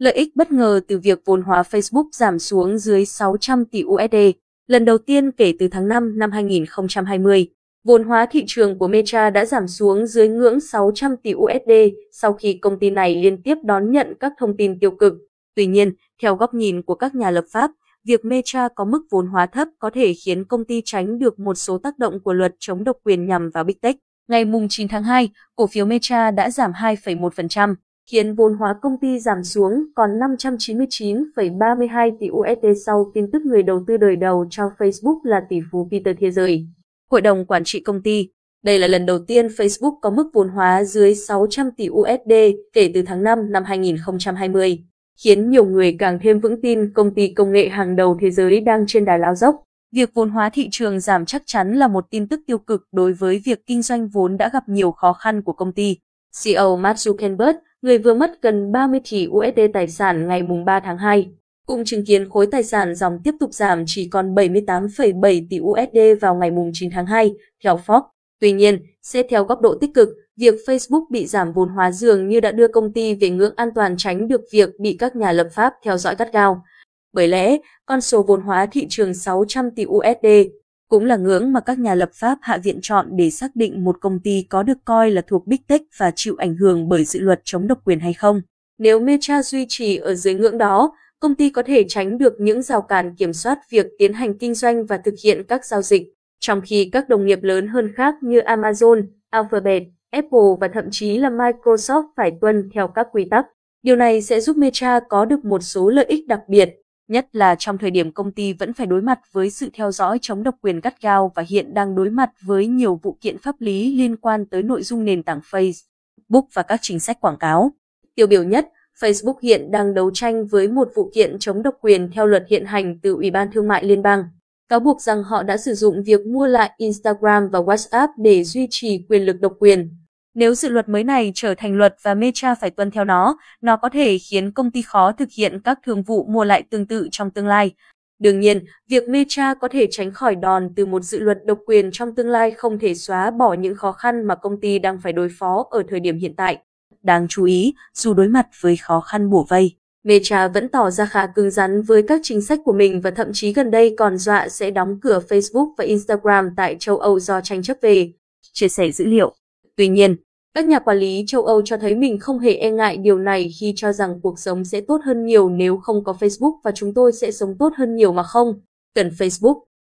Lợi ích bất ngờ từ việc vốn hóa Facebook giảm xuống dưới 600 tỷ USD, lần đầu tiên kể từ tháng 5 năm 2020. Vốn hóa thị trường của Meta đã giảm xuống dưới ngưỡng 600 tỷ USD sau khi công ty này liên tiếp đón nhận các thông tin tiêu cực. Tuy nhiên, theo góc nhìn của các nhà lập pháp, việc Meta có mức vốn hóa thấp có thể khiến công ty tránh được một số tác động của luật chống độc quyền nhằm vào Big Tech. Ngày 9 tháng 2, cổ phiếu Meta đã giảm 2,1%, khiến vốn hóa công ty giảm xuống còn 599,32 tỷ USD sau tin tức người đầu tư đời đầu cho Facebook là tỷ phú Peter thế rời. Hội đồng quản trị công ty đây là lần đầu tiên Facebook có mức vốn hóa dưới 600 tỷ USD kể từ tháng 5 năm 2020, khiến nhiều người càng thêm vững tin công ty công nghệ hàng đầu thế giới đang trên đà lao dốc. Việc vốn hóa thị trường giảm chắc chắn là một tin tức tiêu cực đối với việc kinh doanh vốn đã gặp nhiều khó khăn của công ty. CEO Mark Zuckerberg, người vừa mất gần 30 tỷ USD tài sản ngày 3 tháng 2, cũng chứng kiến khối tài sản dòng tiếp tục giảm chỉ còn 78,7 tỷ USD vào ngày 9 tháng 2, theo Forbes. Tuy nhiên, xét theo góc độ tích cực, việc Facebook bị giảm vốn hóa dường như đã đưa công ty về ngưỡng an toàn tránh được việc bị các nhà lập pháp theo dõi gắt gao. Bởi lẽ, con số vốn hóa thị trường 600 tỷ USD cũng là ngưỡng mà các nhà lập pháp hạ viện chọn để xác định một công ty có được coi là thuộc Big Tech và chịu ảnh hưởng bởi dự luật chống độc quyền hay không. Nếu Meta duy trì ở dưới ngưỡng đó, công ty có thể tránh được những rào cản kiểm soát việc tiến hành kinh doanh và thực hiện các giao dịch, trong khi các đồng nghiệp lớn hơn khác như Amazon, Alphabet, Apple và thậm chí là Microsoft phải tuân theo các quy tắc. Điều này sẽ giúp Meta có được một số lợi ích đặc biệt, nhất là trong thời điểm công ty vẫn phải đối mặt với sự theo dõi chống độc quyền gắt gao và hiện đang đối mặt với nhiều vụ kiện pháp lý liên quan tới nội dung nền tảng Facebook và các chính sách quảng cáo. Tiêu biểu nhất, Facebook hiện đang đấu tranh với một vụ kiện chống độc quyền theo luật hiện hành từ Ủy ban Thương mại Liên bang, cáo buộc rằng họ đã sử dụng việc mua lại Instagram và WhatsApp để duy trì quyền lực độc quyền. Nếu dự luật mới này trở thành luật và Meta phải tuân theo nó, nó có thể khiến công ty khó thực hiện các thương vụ mua lại tương tự trong tương lai. Đương nhiên, việc Meta có thể tránh khỏi đòn từ một dự luật độc quyền trong tương lai không thể xóa bỏ những khó khăn mà công ty đang phải đối phó ở thời điểm hiện tại. Đáng chú ý, dù đối mặt với khó khăn bổ vây, Meta vẫn tỏ ra khá cứng rắn với các chính sách của mình và thậm chí gần đây còn dọa sẽ đóng cửa Facebook và Instagram tại châu Âu do tranh chấp về chia sẻ dữ liệu. Tuy nhiên, các nhà quản lý châu Âu cho thấy mình không hề e ngại điều này khi cho rằng cuộc sống sẽ tốt hơn nhiều nếu không có Facebook và chúng tôi sẽ sống tốt hơn nhiều mà không. Cần Facebook